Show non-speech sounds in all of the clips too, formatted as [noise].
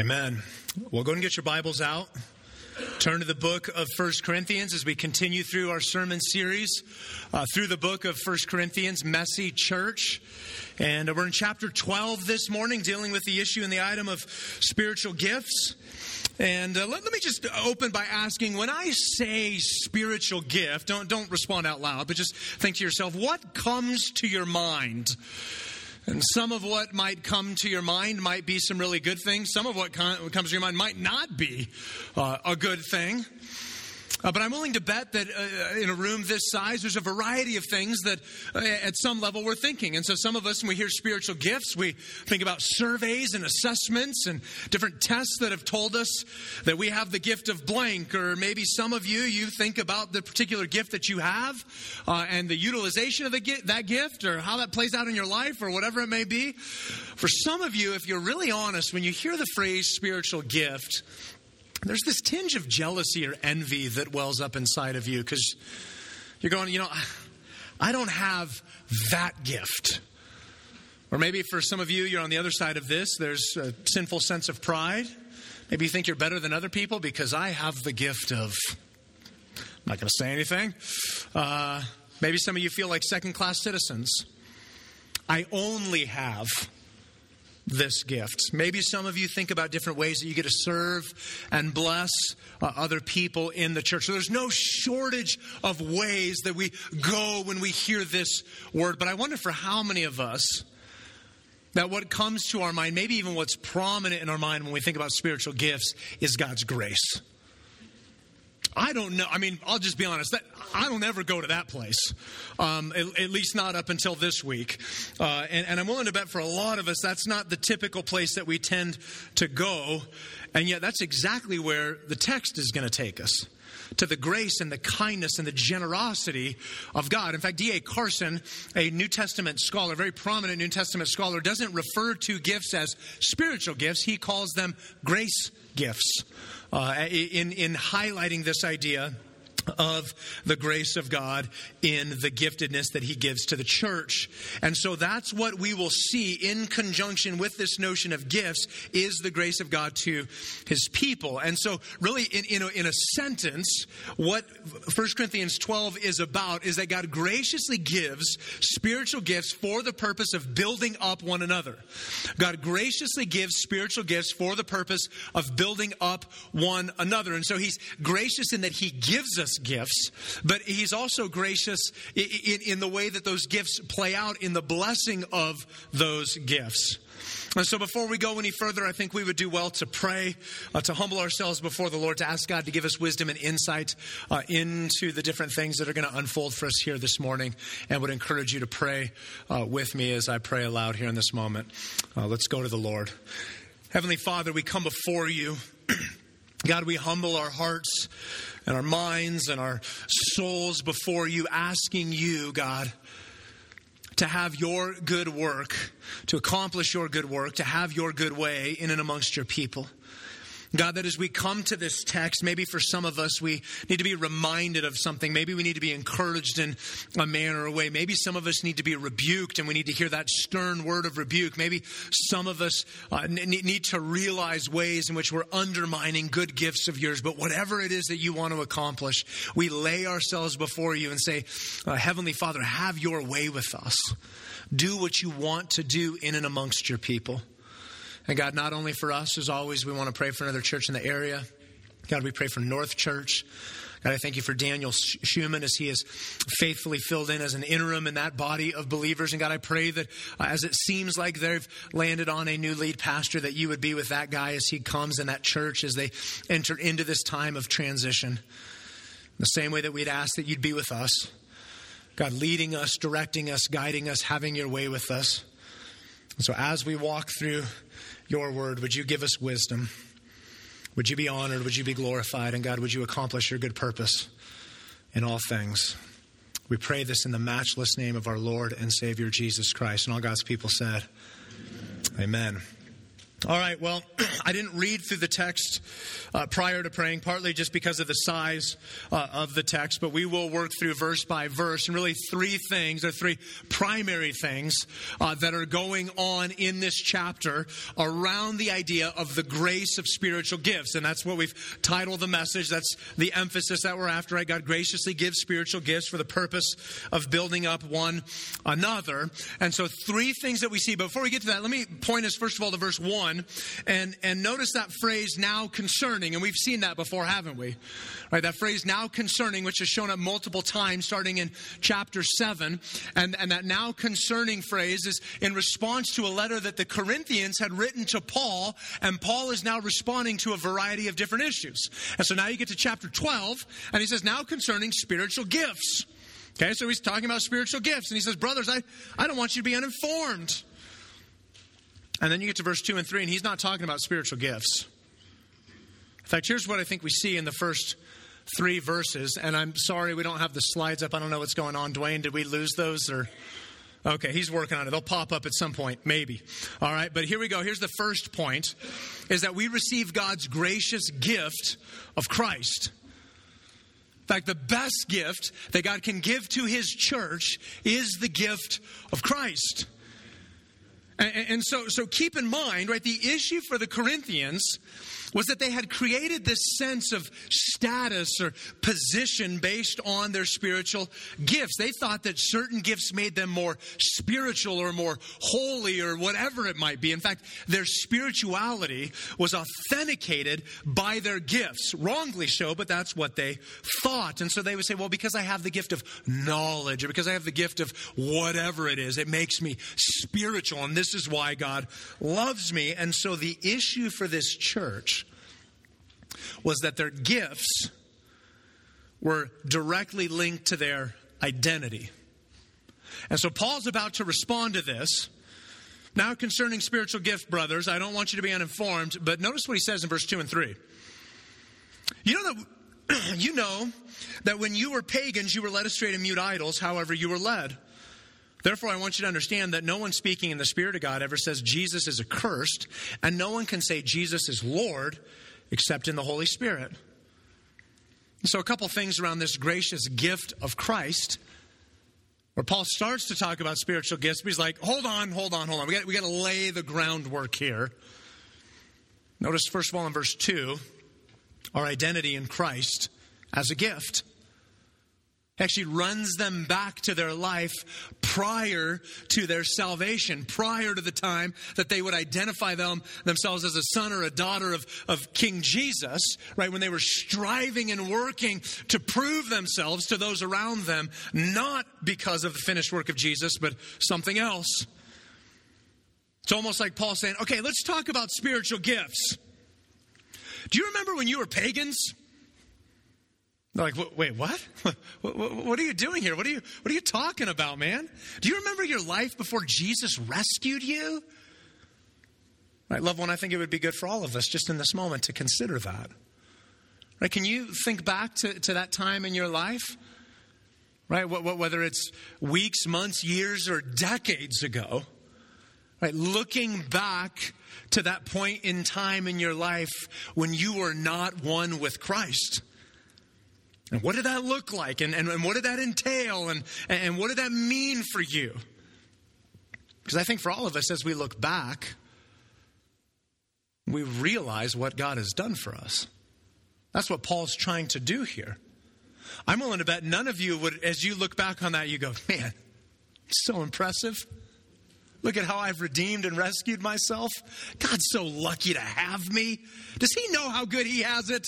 Amen. Well, go and get your Bibles out. Turn to the book of First Corinthians as we continue through our sermon series uh, through the book of First Corinthians, Messy Church. And we're in chapter 12 this morning, dealing with the issue and the item of spiritual gifts. And uh, let, let, me just open by asking when I say spiritual gift, don't, don't respond out loud, but just think to yourself, what comes to your mind? And some of what might come to your mind might be some really good things. Some of what comes to your mind might not be uh, a good thing. Uh, but I'm willing to bet that uh, in a room this size, there's a variety of things that uh, at some level we're thinking. And so some of us, when we hear spiritual gifts, we think about surveys and assessments and different tests that have told us that we have the gift of blank. Or maybe some of you, you think about the particular gift that you have uh, and the utilization of the, that gift or how that plays out in your life or whatever it may be. For some of you, if you're really honest, when you hear the phrase spiritual gift, there's this tinge of jealousy or envy that wells up inside of you because you're going, you know, I don't have that gift. Or maybe for some of you, you're on the other side of this. There's a sinful sense of pride. Maybe you think you're better than other people because I have the gift of. I'm not going to say anything. Uh, maybe some of you feel like second class citizens. I only have this gift. Maybe some of you think about different ways that you get to serve and bless uh, other people in the church. So there's no shortage of ways that we go when we hear this word. But I wonder for how many of us that what comes to our mind, maybe even what's prominent in our mind when we think about spiritual gifts, is God's grace. I don't know. I mean, I'll just be honest. That, I don't ever go to that place, um, at, at, least not up until this week. Uh, and, and, I'm willing to bet for a lot of us, that's not the typical place that we tend to go. And yet, that's exactly where the text is going to take us to the grace and the kindness and the generosity of God. In fact, D.A. Carson, a New Testament scholar, very prominent New Testament scholar, doesn't refer to gifts as spiritual gifts, he calls them grace gifts uh, in, in highlighting this idea of the grace of God in the giftedness that He gives to the church. And so that's what we will see in conjunction with this notion of gifts is the grace of God to His people. And so, really, in, in, a, in a sentence, what 1 Corinthians 12 is about is that God graciously gives spiritual gifts for the purpose of building up one another. God graciously gives spiritual gifts for the purpose of building up one another. And so, He's gracious in that He gives us gifts, but He's also gracious in, in, the way that those gifts play out in the blessing of those gifts. And so, before we go any further, I think we would do well to pray, uh, to humble ourselves before the Lord, to ask God to give us wisdom and insight uh, into the different things that are going to unfold for us here this morning, and would encourage you to pray uh, with me as I pray aloud here in this moment. Uh, let's go to the Lord. Heavenly Father, we come before you. [clears throat] God, we humble our hearts and our minds and our souls before you, asking you, God, to have your good work, to accomplish your good work, to have your good way in and amongst your people. God, that as we come to this text, maybe for some of us, we need to be reminded of something. Maybe we need to be encouraged in a manner or a way. Maybe some of us need to be rebuked and we need to hear that stern word of rebuke. Maybe some of us uh, need to realize ways in which we're undermining good gifts of yours. But whatever it is that you want to accomplish, we lay ourselves before you and say, uh, Heavenly Father, have your way with us. Do what you want to do in and amongst your people. And God, not only for us, as always, we want to pray for another church in the area. God, we pray for North Church. God, I thank you for Daniel Schumann as he is faithfully filled in as an interim in that body of believers. And God, I pray that uh, as it seems like they've landed on a new lead pastor, that you would be with that guy as he comes in that church as they enter into this time of transition. The same way that we'd ask that you'd be with us. God, leading us, directing us, guiding us, having your way with us. And so as we walk through your word. Would you give us wisdom? Would you be honored? Would you be glorified? And God, would you accomplish your good purpose in all things? We pray this in the matchless name of our Lord and Savior Jesus Christ. And all God's people said, Amen. Amen. All right, well, [clears throat] I didn't read through the text uh, prior to praying, partly just because of the size uh, of the text, but we will work through verse by verse. And really, three things, or three primary things uh, that are going on in this chapter around the idea of the grace of spiritual gifts. And that's what we've titled the message. That's the emphasis that we're after. Right? God graciously gives spiritual gifts for the purpose of building up one another. And so, three things that we see. Before we get to that, let me point us, first of all, to verse 1 1. And, and notice that phrase, now concerning. And we've seen that before, haven't we? Right, that phrase, now concerning, which has shown up multiple times starting in chapter 7. And, and that now concerning phrase is in response to a letter that the Corinthians had written to Paul. And Paul is now responding to a variety of different issues. And so now you get to chapter 12, and he says, now concerning spiritual gifts. Okay, so he's talking about spiritual gifts. And he says, Brothers, I, I don't want you to be uninformed. And then you get to verse 2 and 3, and he's not talking about spiritual gifts. In fact, here's what I think we see in the first three verses. And I'm sorry we don't have the slides up. I don't know what's going on. Dwayne, did we lose those? Or. Okay, he's working on it. They'll pop up at some point, maybe. All right, but here we go. Here's the first point is that we receive God's gracious gift of Christ. In fact, the best gift that God can give to his church is the gift of Christ. And, so, so keep in mind, right, the issue for the Corinthians was that they had created this sense of status or position based on their spiritual gifts. They thought that certain gifts made them more spiritual or more holy or whatever it might be. In fact, their spirituality was authenticated by their gifts. Wrongly so, but that's what they thought. And so they would say, well, because I have the gift of knowledge or because I have the gift of whatever it is, it makes me spiritual. And this is why God loves me. And so the issue for this church was that their gifts were directly linked to their identity. And so Paul's about to respond to this. Now, concerning spiritual gift, brothers, I don't want you to be uninformed, but notice what he says in verse 2 and 3. You know that [clears throat] you know that when you were pagans, you were led astray to mute idols, however you were led. Therefore, I want you to understand that no one speaking in the Spirit of God ever says Jesus is accursed, and no one can say Jesus is Lord except in the Holy Spirit. So, a couple things around this gracious gift of Christ, where Paul starts to talk about spiritual gifts, but he's like, hold on, hold on, hold on. We got, we got to lay the groundwork here. Notice, first of all, in verse 2, our identity in Christ as a gift actually runs them back to their life prior to their salvation, prior to the time that they would identify them themselves as a son or a daughter of, of King Jesus, right? When they were striving and working to prove themselves to those around them, not because of the finished work of Jesus, but something else. It's almost like Paul saying, okay, let's talk about spiritual gifts. Do you remember when you were pagans? They're like, wait, what? [laughs] What are you doing here? What are you, what are you talking about, man? Do you remember your life before Jesus rescued you? Right, loved one, I think it would be good for all of us just in this moment to consider that. Right, can you think back to, to that time in your life? Right, whether it's weeks, months, years, or decades ago. Right, looking back to that point in time in your life when you were not one with Christ. And what did that look like? And, and, and what did that entail? And, and what did that mean for you? Because I think for all of us, as we look back, we realize what God has done for us. That's what Paul's trying to do here. I'm willing to bet none of you would, as you look back on that, you go, man, it's so impressive. Look at how I've redeemed and rescued myself. God's so lucky to have me. Does he know how good he has it?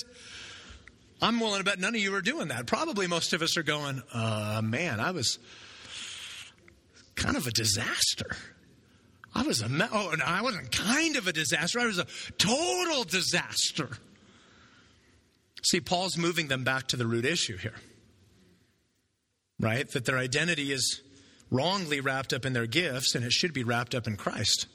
I'm willing to bet none of you are doing that. Probably most of us are going, uh, man, I was kind of a disaster. I was a, me- oh, no, I wasn't kind of a disaster. I was a total disaster. See, Paul's moving them back to the root issue here, right? That their identity is wrongly wrapped up in their gifts and it should be wrapped up in Christ.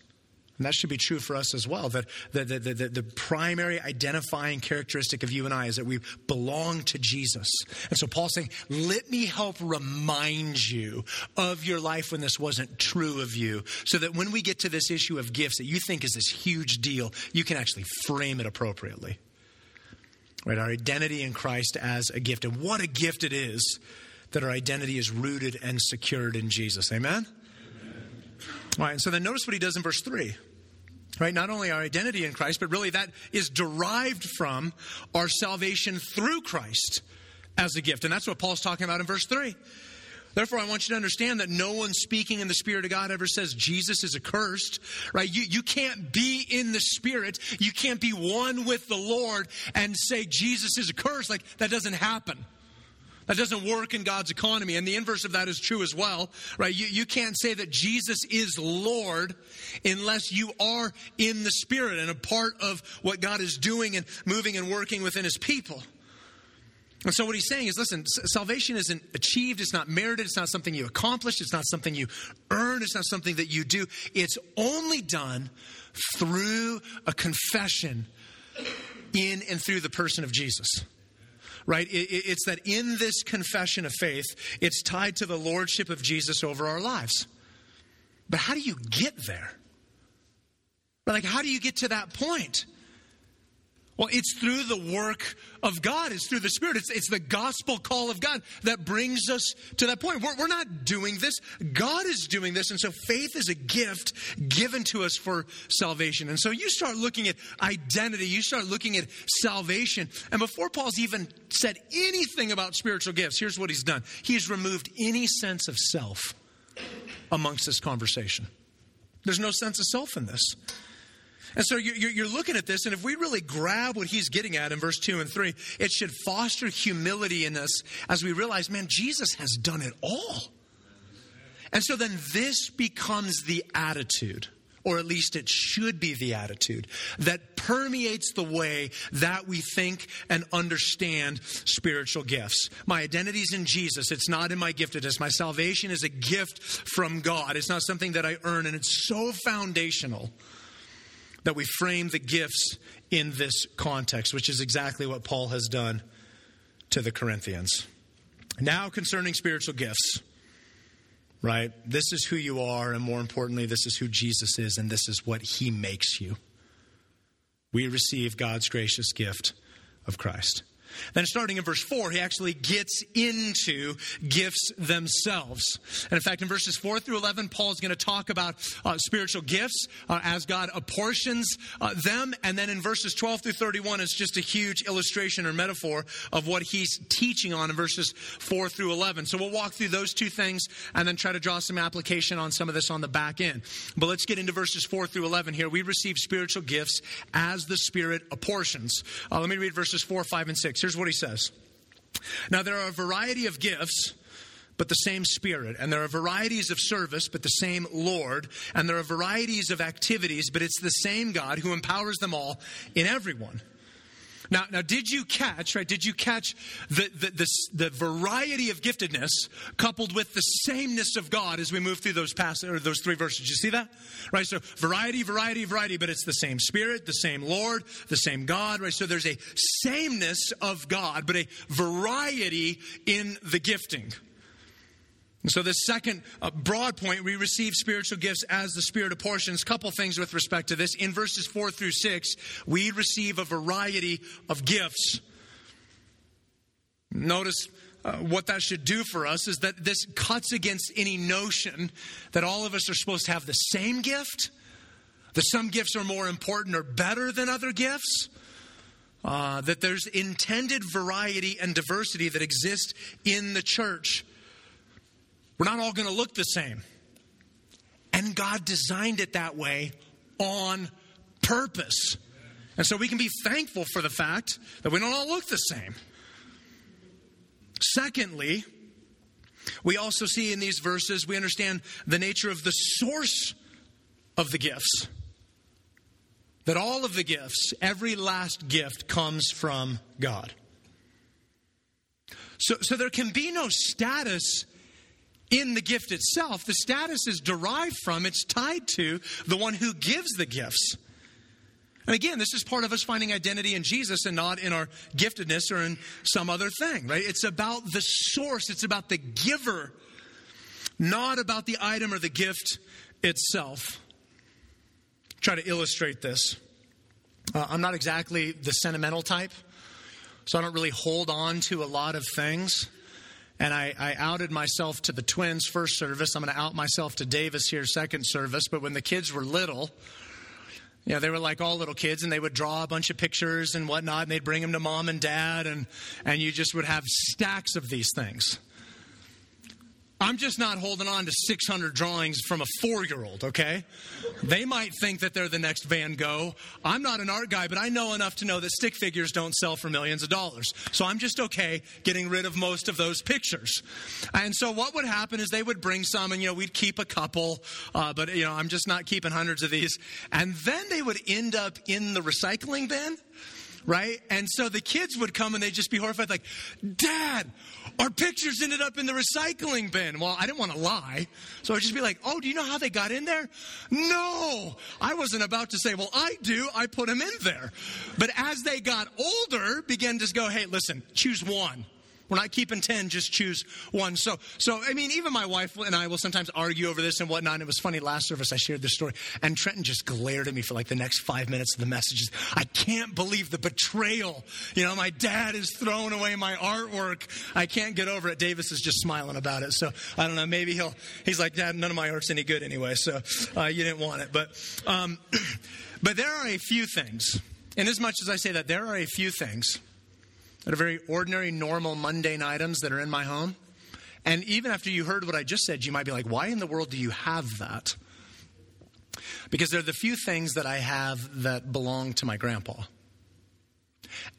And that should be true for us as well. That the, the, the, the, primary identifying characteristic of you and I is that we belong to Jesus. And so Paul's saying, let me help remind you of your life when this wasn't true of you, so that when we get to this issue of gifts that you think is this huge deal, you can actually frame it appropriately. Right? Our identity in Christ as a gift. And what a gift it is that our identity is rooted and secured in Jesus. Amen? All right, so then notice what he does in verse 3. Right, not only our identity in Christ, but really that is derived from our salvation through Christ as a gift. And that's what Paul's talking about in verse 3. Therefore, I want you to understand that no one speaking in the Spirit of God ever says Jesus is accursed, right? You, you can't be in the Spirit. You can't be one with the Lord and say Jesus is accursed. Like, that doesn't happen. That doesn't work in God's economy. And the inverse of that is true as well, right? You, you can't say that Jesus is Lord unless you are in the Spirit and a part of what God is doing and moving and working within His people. And so what he's saying is listen, salvation isn't achieved, it's not merited, it's not something you accomplish, it's not something you earn, it's not something that you do. It's only done through a confession in and through the person of Jesus right? It's that in this confession of faith, it's tied to the lordship of Jesus over our lives. But how do you get there? Like, how do you get to that point? Well, it's through the work of God. It's through the Spirit. It's, it's the gospel call of God that brings us to that point. We're, we're not doing this. God is doing this. And so faith is a gift given to us for salvation. And so you start looking at identity. You start looking at salvation. And before Paul's even said anything about spiritual gifts, here's what he's done. He's removed any sense of self amongst this conversation. There's no sense of self in this. And so you're, looking at this, and if we really grab what he's getting at in verse 2 and 3, it should foster humility in us as we realize, man, Jesus has done it all. And so then this becomes the attitude, or at least it should be the attitude, that permeates the way that we think and understand spiritual gifts. My identity is in Jesus. It's not in my giftedness. My salvation is a gift from God. It's not something that I earn, and it's so foundational that we frame the gifts in this context, which is exactly what Paul has done to the Corinthians. Now, concerning spiritual gifts, right? This is who you are, and more importantly, this is who Jesus is, and this is what he makes you. We receive God's gracious gift of Christ. Then, starting in verse 4, he actually gets into gifts themselves. And in fact, in verses 4 through 11, Paul is going to talk about uh, spiritual gifts uh, as God apportions uh, them. And then in verses 12 through 31, it's just a huge illustration or metaphor of what he's teaching on in verses 4 through 11. So we'll walk through those two things and then try to draw some application on some of this on the back end. But let's get into verses 4 through 11 here. We receive spiritual gifts as the Spirit apportions. Uh, let me read verses 4, 5, and 6. Here's what he says Now, there are a variety of gifts but the same Spirit. And there are varieties of service, but the same Lord. And there are varieties of activities, but it's the same God who empowers them all in everyone. Now, now, did you catch, right? Did you catch the, the, the, the, variety of giftedness coupled with the sameness of God as we move through those passages, or those three verses? You see that? Right? So, variety, variety, variety, but it's the same Spirit, the same Lord, the same God, right? So, there's a sameness of God, but a variety in the gifting. And so, the second uh, broad point, we receive spiritual gifts as the Spirit apportions. Couple things with respect to this. In verses 4 through 6, we receive a variety of gifts. Notice uh, what that should do for us is that this cuts against any notion that all of us are supposed to have the same gift, that some gifts are more important or better than other gifts. Uh, that there's intended variety and diversity that exist in the church. We're not all going to look the same. And God designed it that way on purpose. And so we can be thankful for the fact that we don't all look the same. Secondly, we also see in these verses, we understand the nature of the source of the gifts. That all of the gifts, every last gift, comes from God. So, so there can be no status in the gift itself. The status is derived from, it's tied to the one who gives the gifts. And again, this is part of us finding identity in Jesus and not in our giftedness or in some other thing, right? It's about the source, it's about the giver, not about the item or the gift itself. Try to illustrate this. Uh, I'm not exactly the sentimental type, so I don't really hold on to a lot of things. And I, I, outed myself to the twins first service. I'm going to out myself to Davis here second service. But when the kids were little, you know, they were like all little kids, and they would draw a bunch of pictures and whatnot, and they'd bring them to mom and dad, and, and you just would have stacks of these things. I'm just not holding on to 600 drawings from a four year old, okay? They might think that they're the next Van Gogh. I'm not an art guy, but I know enough to know that stick figures don't sell for millions of dollars. So I'm just okay getting rid of most of those pictures. And so what would happen is they would bring some, and, you know, we'd keep a couple, uh, but, you know, I'm just not keeping hundreds of these. And then they would end up in the recycling bin right? And so the kids would come and they'd just be horrified, like, Dad, our pictures ended up in the recycling bin. Well, I didn't want to lie. So I'd just be like, Oh, do you know how they got in there? No. I wasn't about to say, Well, I do. I put them in there. But as they got older, began to go, Hey, listen, choose one. We're not keeping 10, just choose one. So, so, I mean, even my wife and I will sometimes argue over this and whatnot. And it was funny, last service I shared this story, and Trenton just glared at me for like the next five minutes of the messages. I can't believe the betrayal. You know, my dad is throwing away my artwork. I can't get over it. Davis is just smiling about it. So, I don't know, maybe he'll, he's like, Dad, none of my art's any good anyway. So, uh, you didn't want it. But, um, [clears throat] but there are a few things. And as much as I say that, there are a few things that are very ordinary, normal, mundane items that are in my home. And even after you heard what I just said, you might be like, why in the world do you have that? Because they're the few things that I have that belong to my grandpa.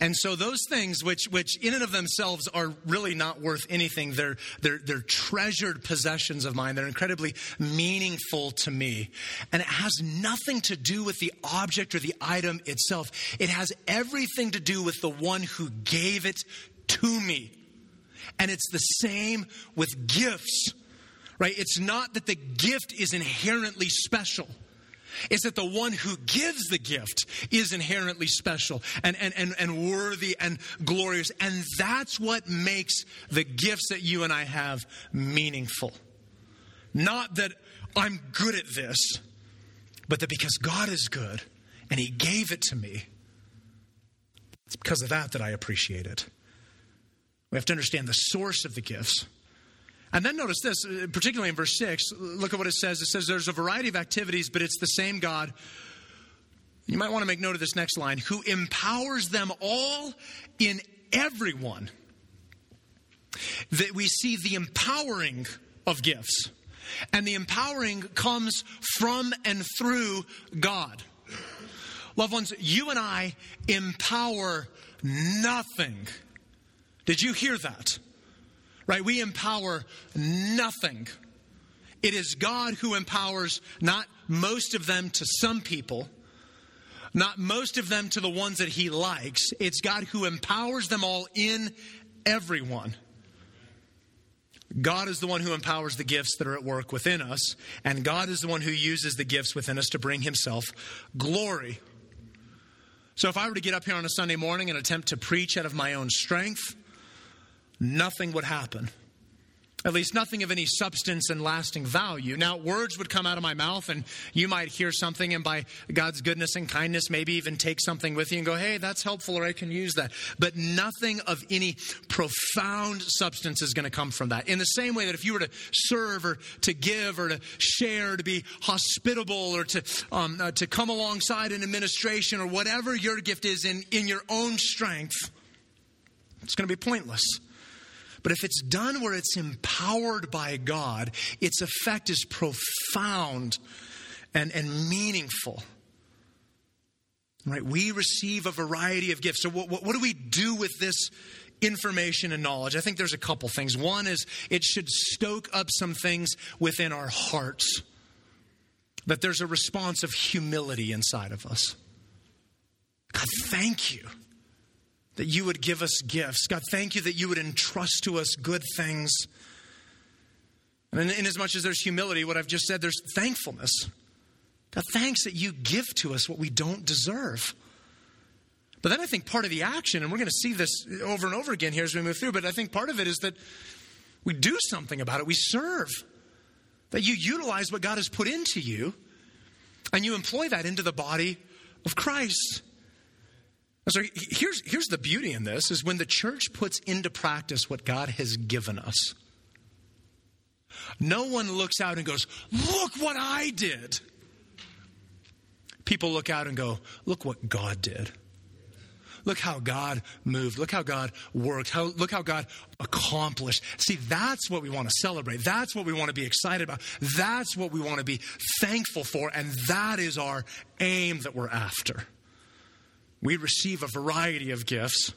And so those things, which, which in and of themselves are really not worth anything, they're, they're, they're treasured possessions of mine. They're incredibly meaningful to me. And it has nothing to do with the object or the item itself. It has everything to do with the one who gave it to me. And it's the same with gifts, right? It's not that the gift is inherently special is that the one who gives the gift is inherently special and, and, and, and worthy and glorious. And that's what makes the gifts that you and I have meaningful. Not that I'm good at this, but that because God is good and He gave it to me, it's because of that that I appreciate it. We have to understand the source of the gifts. And then notice this, uh, particularly in verse 6, look at what it says. It says there's a variety of activities, but it's the same God. You might want to make note of this next line who empowers them all in everyone. That we see the empowering of gifts. And the empowering comes from and through God. Loved ones, you and I empower nothing. Did you hear that? Right? We empower nothing. It is God who empowers not most of them to some people, not most of them to the ones that He likes. It's God who empowers them all in everyone. God is the one who empowers the gifts that are at work within us, and God is the one who uses the gifts within us to bring Himself glory. So, if I were to get up here on a Sunday morning and attempt to preach out of my own strength, nothing would happen. At least nothing of any substance and lasting value. Now, words would come out of my mouth, and you might hear something, and by God's goodness and kindness, maybe even take something with you and go, hey, that's helpful, or I can use that. But nothing of any profound substance is going to come from that. In the same way that if you were to serve, or to give, or to share, to be hospitable, or to, um, uh, to come alongside an administration, or whatever your gift is in, in your own strength, it's going to be pointless. But if it's done where it's empowered by God, its effect is profound and, and meaningful. Right? We receive a variety of gifts. So, what, what, what do we do with this information and knowledge? I think there's a couple things. One is it should stoke up some things within our hearts, that there's a response of humility inside of us. God, thank you that you would give us gifts. God, thank you that you would entrust to us good things. And in as much as there's humility, what I've just said, there's thankfulness. God, thanks that you give to us what we don't deserve. But then I think part of the action, and we're going to see this over and over again here as we move through, but I think part of it is that we do something about it. We serve. That you utilize what God has put into you and you employ that into the body of Christ. So here's, here's the beauty in this is when the church puts into practice what God has given us. No one looks out and goes, Look what I did. People look out and go, Look what God did. Look how God moved. Look how God worked. How, look how God accomplished. See, that's what we want to celebrate. That's what we want to be excited about. That's what we want to be thankful for. And that is our aim that we're after. We receive a variety of gifts.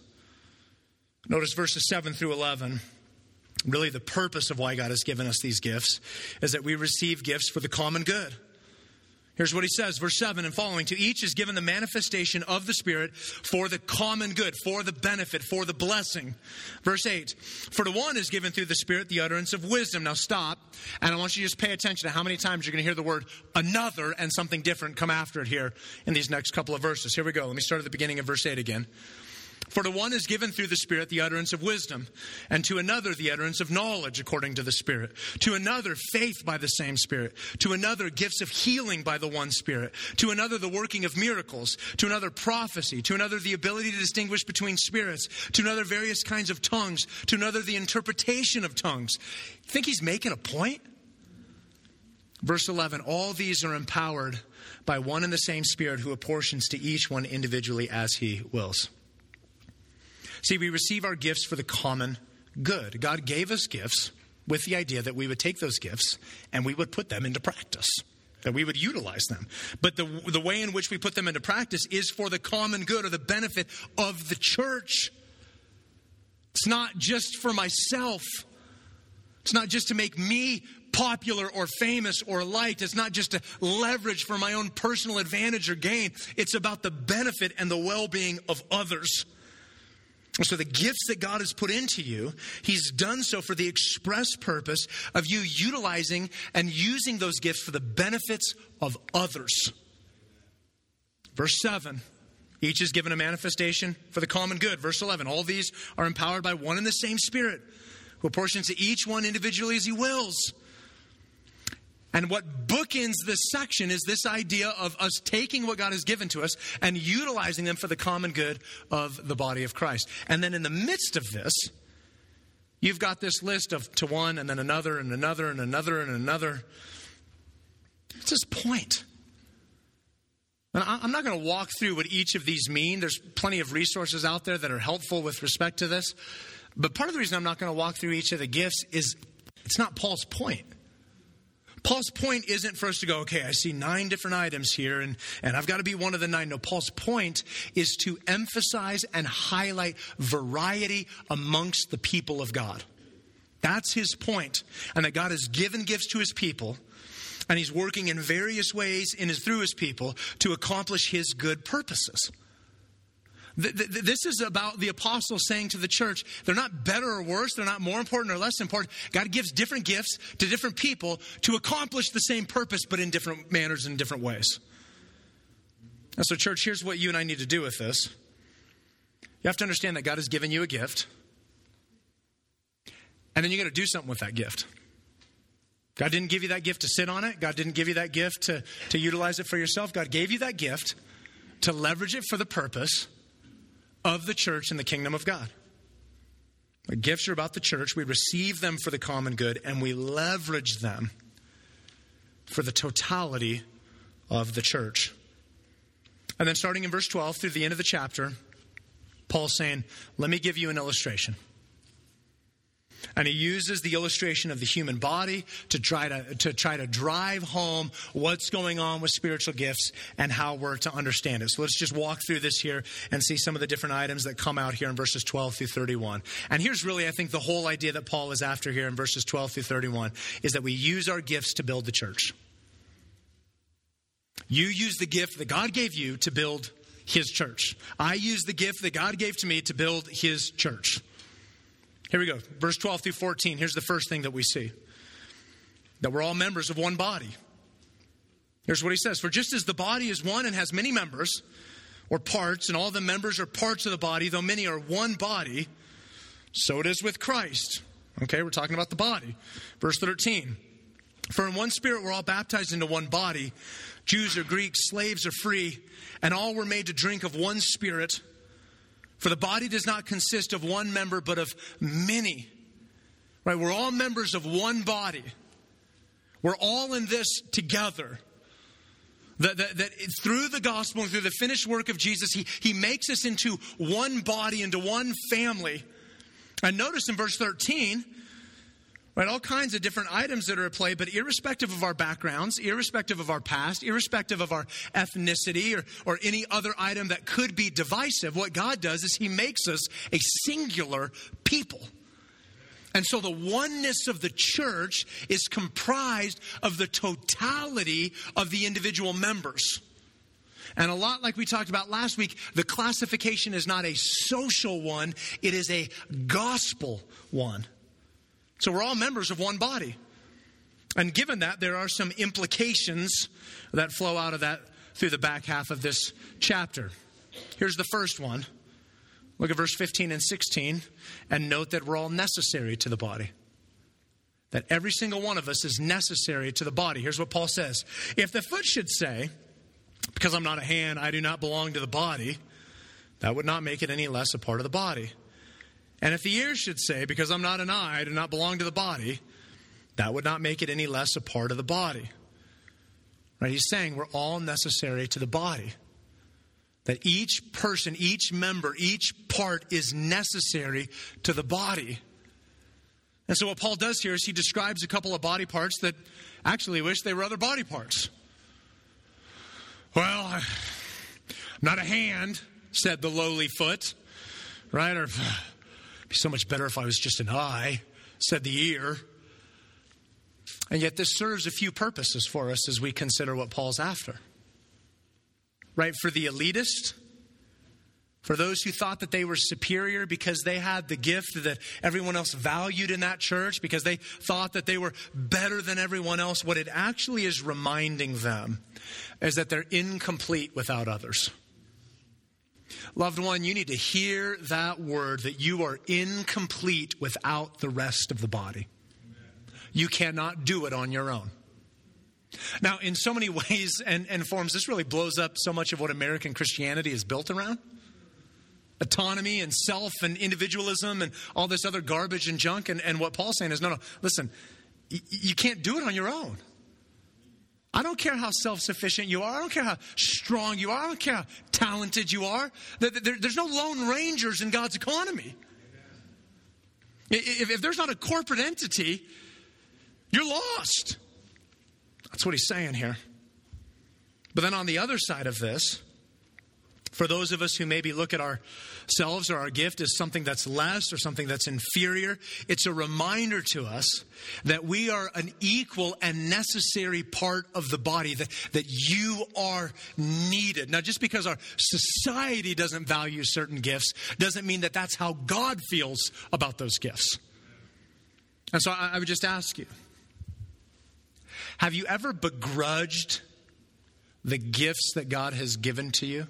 Notice verses 7 through 11 really the purpose of why God has given us these gifts is that we receive gifts for the common good. Here's what he says, verse 7 and following. To each is given the manifestation of the Spirit for the common good, for the benefit, for the blessing. Verse 8 For to one is given through the Spirit the utterance of wisdom. Now stop, and I want you to just pay attention to how many times you're going to hear the word another and something different come after it here in these next couple of verses. Here we go. Let me start at the beginning of verse 8 again. For to one is given through the Spirit the utterance of wisdom, and to another the utterance of knowledge according to the Spirit, to another faith by the same Spirit, to another gifts of healing by the one Spirit, to another the working of miracles, to another prophecy, to another the ability to distinguish between spirits, to another various kinds of tongues, to another the interpretation of tongues. Think he's making a point? Verse 11 All these are empowered by one and the same Spirit who apportions to each one individually as he wills. See, we receive our gifts for the common good. God gave us gifts with the idea that we would take those gifts and we would put them into practice, that we would utilize them. But the, the way in which we put them into practice is for the common good or the benefit of the church. It's not just for myself. It's not just to make me popular or famous or liked. It's not just to leverage for my own personal advantage or gain. It's about the benefit and the well being of others. So, the gifts that God has put into you, He's done so for the express purpose of you utilizing and using those gifts for the benefits of others. Verse 7 each is given a manifestation for the common good. Verse 11 all these are empowered by one and the same Spirit, who apportions to each one individually as He wills. And what bookends this section is this idea of us taking what God has given to us and utilizing them for the common good of the body of Christ. And then in the midst of this, you've got this list of to one and then another and another and another and another. It's his point. And I'm not going to walk through what each of these mean. There's plenty of resources out there that are helpful with respect to this. But part of the reason I'm not going to walk through each of the gifts is it's not Paul's point. Paul's point isn't for us to go, okay, I see nine different items here and, and I've got to be one of the nine. No, Paul's point is to emphasize and highlight variety amongst the people of God. That's his point, and that God has given gifts to his people, and he's working in various ways in his, through his people to accomplish his good purposes. This is about the apostles saying to the church, they're not better or worse, they're not more important or less important. God gives different gifts to different people to accomplish the same purpose, but in different manners and different ways. And so, church, here's what you and I need to do with this. You have to understand that God has given you a gift, and then you got to do something with that gift. God didn't give you that gift to sit on it. God didn't give you that gift to, to utilize it for yourself. God gave you that gift to leverage it for the purpose of the church and the kingdom of God. The gifts are about the church. We receive them for the common good and we leverage them for the totality of the church. And then starting in verse 12 through the end of the chapter, Paul's saying, Let me give you an illustration. And he uses the illustration of the human body to try to, to try to drive home what's going on with spiritual gifts and how we're to understand it. So let's just walk through this here and see some of the different items that come out here in verses 12 through 31. And here's really, I think, the whole idea that Paul is after here in verses 12 through 31 is that we use our gifts to build the church. You use the gift that God gave you to build his church. I use the gift that God gave to me to build his church. Here we go. Verse 12 through 14. Here's the first thing that we see. that we're all members of one body. Here's what he says For just as the body is one and has many members, or parts, and all the members are parts of the body, though many are one body, so it is with Christ. Okay, we're talking about the body. Verse 13. For in one spirit we're all baptized into one body, Jews or Greeks, slaves or free, and all were made to drink of one spirit. For the body does not consist of one member, but of many. Right? We're all members of one body. We're all in this together. That, that, that, through the gospel and through the finished work of Jesus, he, he makes us into one body, into one family. And notice in verse 13, right, all kinds of different items that are at play, but irrespective of our backgrounds, irrespective of our past, irrespective of our ethnicity or, or any other item that could be divisive, what God does is He makes us a singular people. And so the oneness of the church is comprised of the totality of the individual members. And a lot like we talked about last week, the classification is not a social one, it is a gospel one. So we're all members of one body. And given that, there are some implications that flow out of that through the back half of this chapter. Here's the first one Look at verse 15 and 16 and note that we're all necessary to the body. That every single one of us is necessary to the body. Here's what Paul says If the foot should say, Because I'm not a hand, I do not belong to the body, that would not make it any less a part of the body. And if the ear should say, Because I'm not an eye, I do not belong to the body, that would not make it any less a part of the body. Right? He's saying we're all necessary to the body. That each person, each member, each part is necessary to the body. And so, what Paul does here is he describes a couple of body parts that actually wish they were other body parts. Well, not a hand, said the lowly foot, right? Or, be so much better if I was just an eye, said the ear. And yet, this serves a few purposes for us as we consider what Paul's after right? For the elitist, for those who thought that they were superior because they had the gift that everyone else valued in that church, because they thought that they were better than everyone else, what it actually is reminding them is that they're incomplete without others. Loved one, you need to hear that word that you are incomplete without the rest of the body. You cannot do it on your own. Now, in so many [laughs] ways and, and forms, this really blows up so much of what American Christianity is built around autonomy and self and individualism and all this other garbage and junk. And, and what Paul's saying is no, no, listen, you can't do it on your own. I don't care how self sufficient you are. I don't care how strong you are. I don't care how talented you are. There, there, there's no lone rangers in God's economy. If, there's not a corporate entity, you're lost. That's what he's saying here. But then on the other side of this, for those of us who maybe look at ourselves or our gift as something that's less or something that's inferior, it's a reminder to us that we are an equal and necessary part of the body, that, that you are needed. Now, just because our society doesn't value certain gifts doesn't mean that that's how God feels about those gifts. And so I, I would just ask you have you ever begrudged the gifts that God has given to you?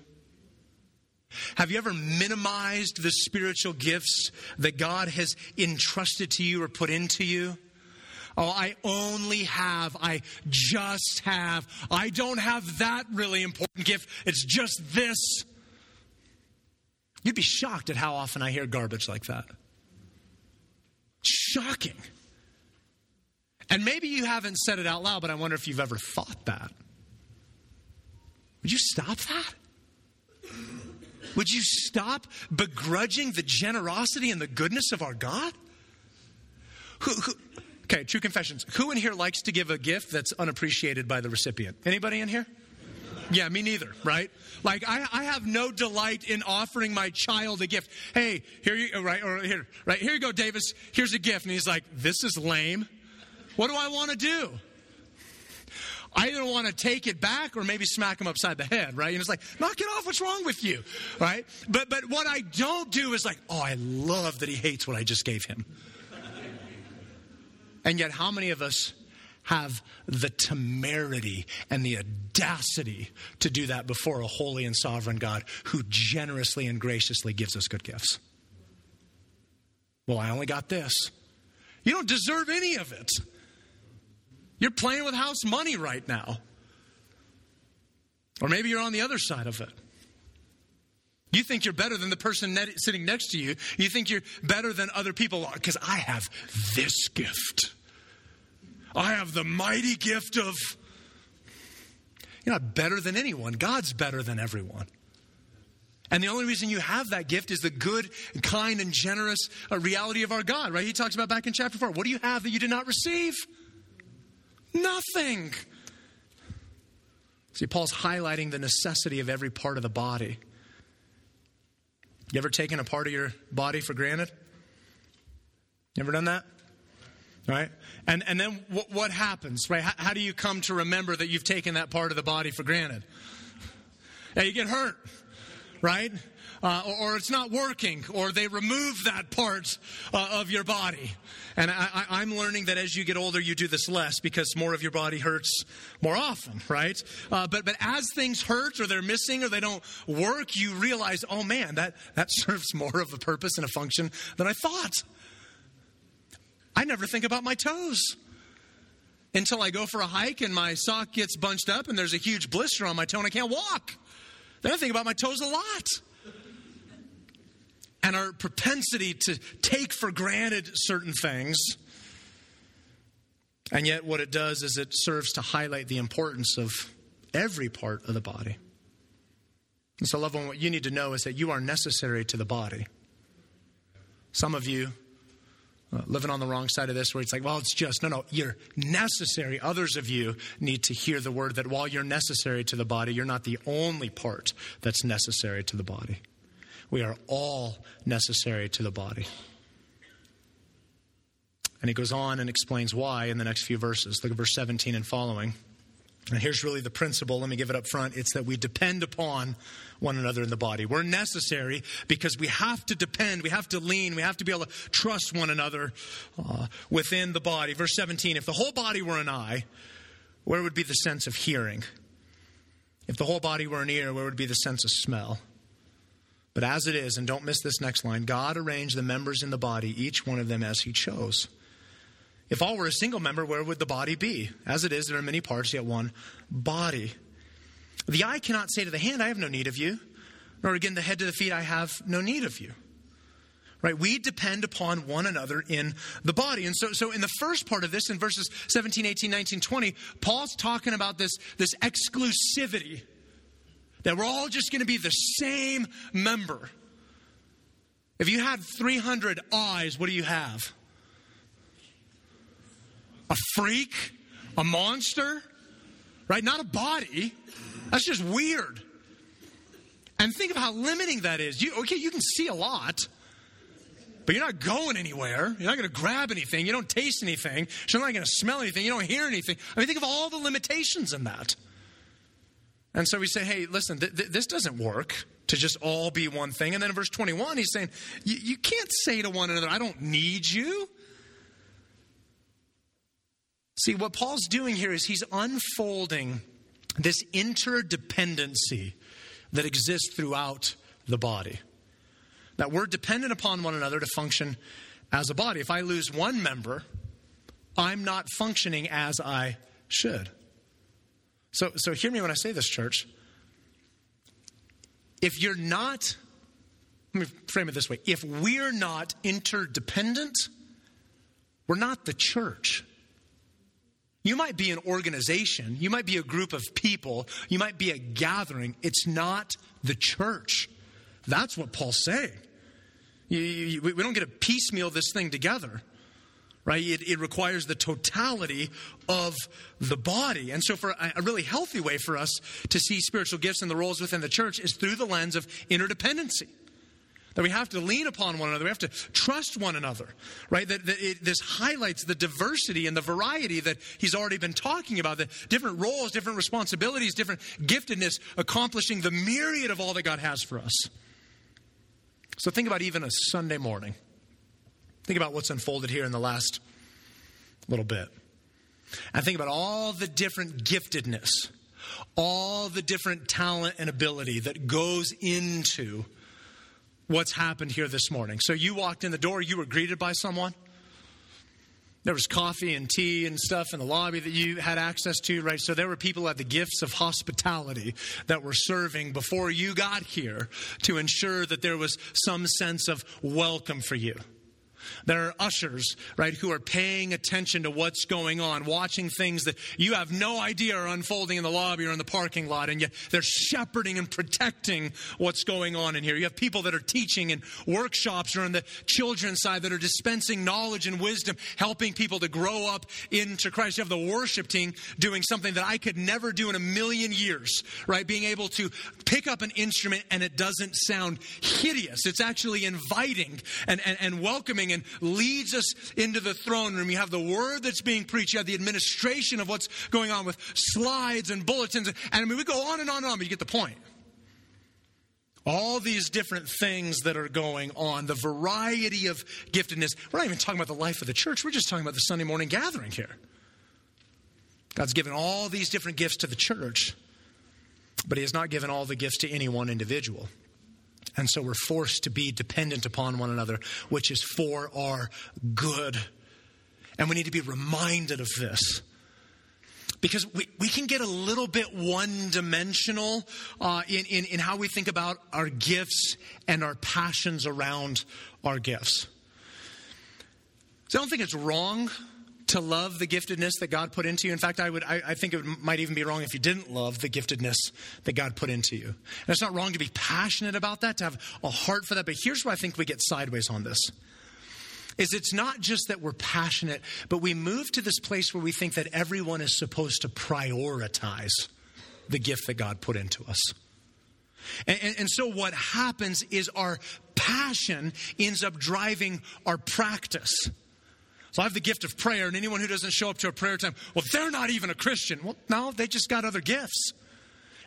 Have you ever minimized the spiritual gifts that God has entrusted to you or put into you? Oh, I only have, I just have, I don't have that really important gift. It's just this. You'd be shocked at how often I hear garbage like that. Shocking. And maybe you haven't said it out loud, but I wonder if you've ever thought that. Would you stop that? Would you stop begrudging the generosity and the goodness of our God? Who, who, okay, true confessions. Who in here likes to give a gift that's unappreciated by the recipient? Anybody in here? Yeah, me neither, right? Like I, I have no delight in offering my child a gift. Hey, here you oh, right or here, right, here you go, Davis. Here's a gift. And he's like, This is lame. What do I want to do? I either want to take it back or maybe smack him upside the head, right? And it's like, knock it off. What's wrong with you? Right? But, but what I don't do is like, oh, I love that he hates what I just gave him. And yet, how many of us have the temerity and the audacity to do that before a holy and sovereign God who generously and graciously gives us good gifts? Well, I only got this. You don't deserve any of it. You're playing with house money right now. Or maybe you're on the other side of it. You think you're better than the person sitting next to you. You think you're better than other people because I have this gift. I have the mighty gift of. You're not better than anyone. God's better than everyone. And the only reason you have that gift is the good, kind, and generous uh, reality of our God, right? He talks about back in chapter 4. What do you have that you did not receive? Nothing. See, Paul's highlighting the necessity of every part of the body. You ever taken a part of your body for granted? You ever done that? Right? And, and then what, what happens, right? How, how, do you come to remember that you've taken that part of the body for granted? Yeah, you get hurt, right? Uh, or, or, it's not working, or they remove that part uh, of your body. And I, am learning that as you get older, you do this less because more of your body hurts more often, right? Uh, but but as things hurt, or they're missing, or they don't work, you realize, oh man, that that [laughs] serves more of a purpose and a function than I thought. I never think about my toes until I go for a hike and my sock gets bunched up and there's a huge blister on my toe and I can't walk. Then I think about my toes a lot and our propensity to take for granted certain things. And yet, what it does is it serves to highlight the importance of every part of the body. And so, loved one, what you need to know is that you are necessary to the body. Some of you uh, living on the wrong side of this, where it's like, well, it's just, no, no, you're necessary. Others of you need to hear the word that while you're necessary to the body, you're not the only part that's necessary to the body. We are all necessary to the body. And he goes on and explains why in the next few verses. Look at verse 17 and following. And here's really the principle. Let me give it up front. It's that we depend upon one another in the body. We're necessary because we have to depend, we have to lean, we have to be able to trust one another uh, within the body. Verse 17 If the whole body were an eye, where would be the sense of hearing? If the whole body were an ear, where would be the sense of smell? But as it is, and don't miss this next line, God arranged the members in the body, each one of them as he chose. If all were a single member, where would the body be? As it is, there are many parts, yet one body. The eye cannot say to the hand, I have no need of you, nor again the head to the feet, I have no need of you. Right? We depend upon one another in the body. And so, so in the first part of this, in verses 17, 18, 19, 20, Paul's talking about this, this exclusivity that we're all just going to be the same member. If you had 300 eyes, what do you have? A freak? A monster? Right? Not a body. That's just weird. And think of how limiting that is. You, okay, you can see a lot, but you're not going anywhere. You're not going to grab anything. You don't taste anything. You're not going to smell anything. You don't hear anything. I mean, think of all the limitations in that. And so we say, hey, listen, th- th- this doesn't work to just all be one thing. And then in verse 21, he's saying, you can't say to one another, I don't need you. See, what Paul's doing here is he's unfolding this interdependency that exists throughout the body. That we're dependent upon one another to function as a body. If I lose one member, I'm not functioning as I should. So, so hear me when I say this, church. If you're not, let me frame it this way if we're not interdependent, we're not the church. You might be an organization, you might be a group of people, you might be a gathering. It's not the church. That's what Paul's saying. We don't get to piecemeal this thing together right? It, it, requires the totality of the body. And so, for a, a, really healthy way for us to see spiritual gifts and the roles within the church is through the lens of interdependency. That we have to lean upon one another, we have to trust one another, right? That, that it, this highlights the diversity and the variety that he's already been talking about the different roles, different responsibilities, different giftedness, accomplishing the myriad of all that God has for us. So, think about even a Sunday morning. Think about what's unfolded here in the last little bit. and think about all the different giftedness, all the different talent and ability that goes into what's happened here this morning. So you walked in the door, you were greeted by someone. There was coffee and tea and stuff in the lobby that you had access to, right? So there were people at the gifts of hospitality that were serving before you got here to ensure that there was some sense of welcome for you. There are ushers, right, who are paying attention to what's going on, watching things that you have no idea are unfolding in the lobby or in the parking lot, and yet they're shepherding and protecting what's going on in here. You have people that are teaching in workshops or on the children's side that are dispensing knowledge and wisdom, helping people to grow up into Christ. You have the worship team doing something that I could never do in a million years, right? Being able to pick up an instrument and it doesn't sound hideous. It's actually inviting and, and, and welcoming and leads us into the throne room. You have the word that's being preached. You have the administration of what's going on with slides and bulletins. And I mean, we go on and on and on, but you get the point. All these different things that are going on, the variety of giftedness. We're not even talking about the life of the church, we're just talking about the Sunday morning gathering here. God's given all these different gifts to the church, but He has not given all the gifts to any one individual. And so we're forced to be dependent upon one another, which is for our good. And we need to be reminded of this. Because we, we can get a little bit one dimensional uh, in, in, in how we think about our gifts and our passions around our gifts. So I don't think it's wrong to love the giftedness that God put into you. In fact, I would I, I, think it might even be wrong if you didn't love the giftedness that God put into you. And it's not wrong to be passionate about that, to have a heart for that. But here's where I think we get sideways on this. Is it's not just that we're passionate, but we move to this place where we think that everyone is supposed to prioritize the gift that God put into us. And, and, and, so what happens is our passion ends up driving our practice. So I have the gift of prayer, and anyone who doesn't show up to a prayer time, well, they're not even a Christian. Well, no, they just got other gifts.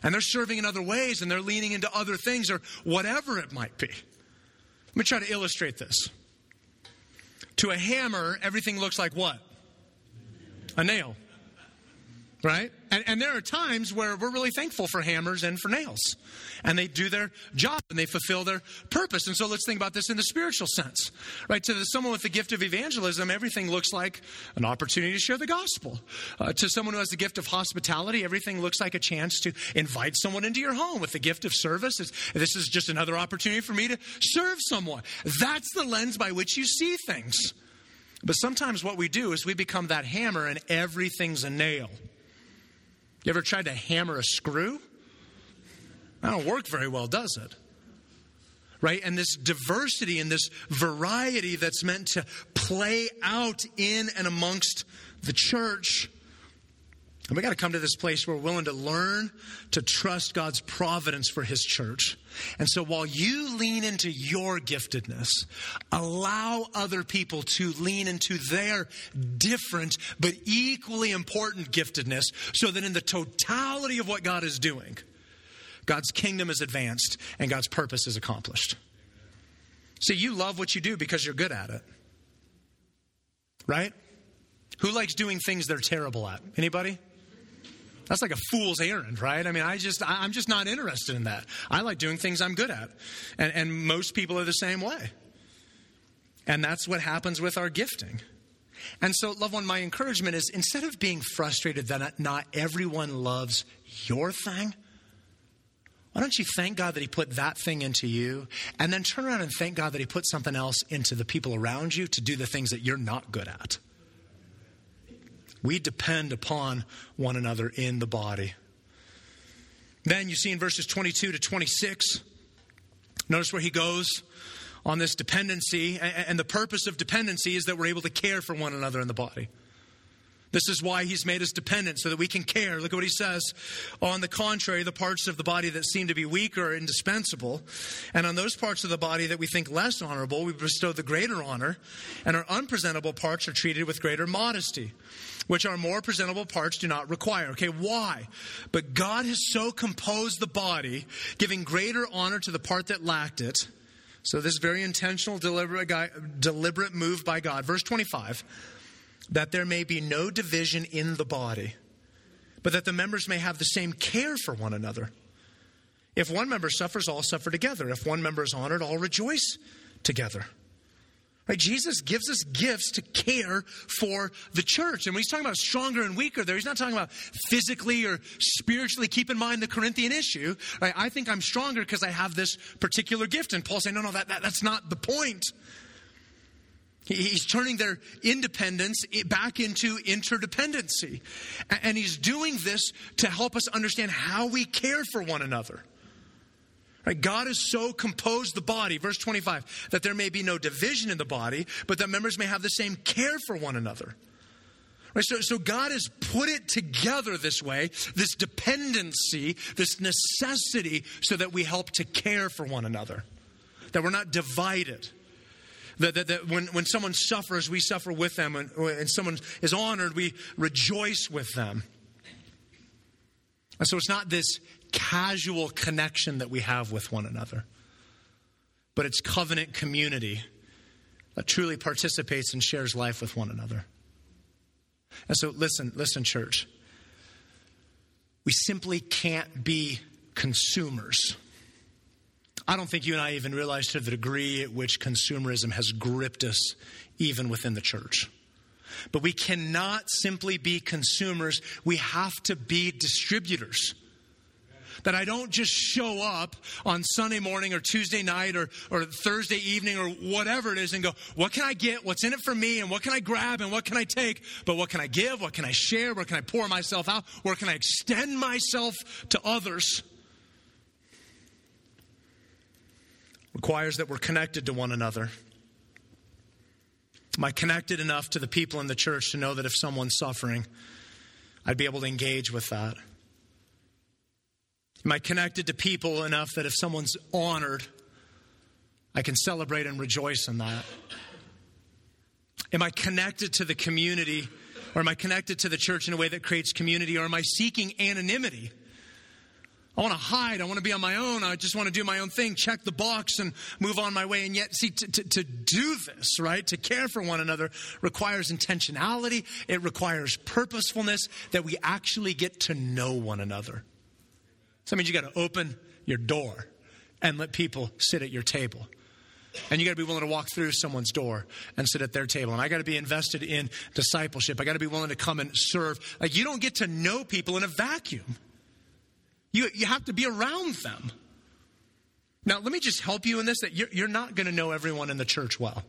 And they're serving in other ways, and they're leaning into other things, or whatever it might be. Let me try to illustrate this. To a hammer, everything looks like what? A nail right? And, and, there are times where we're really thankful for hammers and for nails. And they do their job and they fulfill their purpose. And so let's think about this in the spiritual sense, right? To someone with the gift of evangelism, everything looks like an opportunity to share the gospel. Uh, to someone who has the gift of hospitality, everything looks like a chance to invite someone into your home. With the gift of service, this is just another opportunity for me to serve someone. That's the lens by which you see things. But sometimes what we do is we become that hammer and everything's a nail. You ever tried to hammer a screw? That don't work very well, does it? Right? And this diversity and this variety that's meant to play out in and amongst the church and we got to come to this place where we're willing to learn to trust God's providence for His church. And so while you lean into your giftedness, allow other people to lean into their different but equally important giftedness so that in the totality of what God is doing, God's kingdom is advanced and God's purpose is accomplished. See, you love what you do because you're good at it. Right? Who likes doing things they're terrible at? Anybody? That's like a fool's errand, right? I mean, I just, I'm just not interested in that. I like doing things I'm good at. And, and most people are the same way. And that's what happens with our gifting. And so, loved one, my encouragement is instead of being frustrated that not everyone loves your thing, why don't you thank God that He put that thing into you and then turn around and thank God that He put something else into the people around you to do the things that you're not good at? We depend upon one another in the body. Then you see in verses 22 to 26, notice where he goes on this dependency. And the purpose of dependency is that we're able to care for one another in the body. This is why he's made us dependent, so that we can care. Look at what he says. On the contrary, the parts of the body that seem to be weak are indispensable. And on those parts of the body that we think less honorable, we bestow the greater honor. And our unpresentable parts are treated with greater modesty which our more presentable parts do not require. Okay, why? But God has so composed the body, giving greater honor to the part that lacked it. So, this very intentional, deliberate, deliberate move by God. Verse 25 that there may be no division in the body, but that the members may have the same care for one another. If one member suffers, all suffer together. If one member is honored, all rejoice together. Right? Jesus gives us gifts to care for the church. And when he's talking about stronger and weaker there, he's not talking about physically or spiritually. Keep in mind the Corinthian issue. Right? I think I'm stronger because I have this particular gift. And Paul's saying, no, no, that, that, that's not the point. He's turning their independence back into interdependency. And he's doing this to help us understand how we care for one another. Right? God has so composed the body, verse 25, that there may be no division in the body, but that members may have the same care for one another. Right? So, so God has put it together this way, this dependency, this necessity, so that we help to care for one another, that we're not divided. That, that, that when, when someone suffers, we suffer with them, and, someone is honored, we rejoice with them. And so it's not this casual connection that we have with one another, but it's covenant community that truly participates and shares life with one another. And so, listen, listen, church. We simply can't be consumers. I don't think you and I even realize to the degree at which consumerism has gripped us, even within the church. But we cannot simply be consumers, we have to be distributors. That I don't just show up on Sunday morning or Tuesday night or, or Thursday evening or whatever it is and go, what can I get? What's in it for me? And what can I grab? And what can I take? But what can I give? What can I share? Where can I pour myself out? Where can I extend myself to others? Requires that we're connected to one another. Am I connected enough to the people in the church to know that if someone's suffering, I'd be able to engage with that? Am I connected to people enough that if someone's honored, I can celebrate and rejoice in that? Am I connected to the community or am I connected to the church in a way that creates community or am I seeking anonymity? I want to hide. I want to be on my own. I just want to do my own thing, check the box, and move on my way. And yet, see, to, to, to, do this, right, to care for one another requires intentionality. It requires purposefulness that we actually get to know one another. So that means you got to open your door and let people sit at your table. And you got to be willing to walk through someone's door and sit at their table. And I got to be invested in discipleship. I got to be willing to come and serve. Like, you don't get to know people in a vacuum. You, you have to be around them. Now, let me just help you in this that you're, you're not going to know everyone in the church well.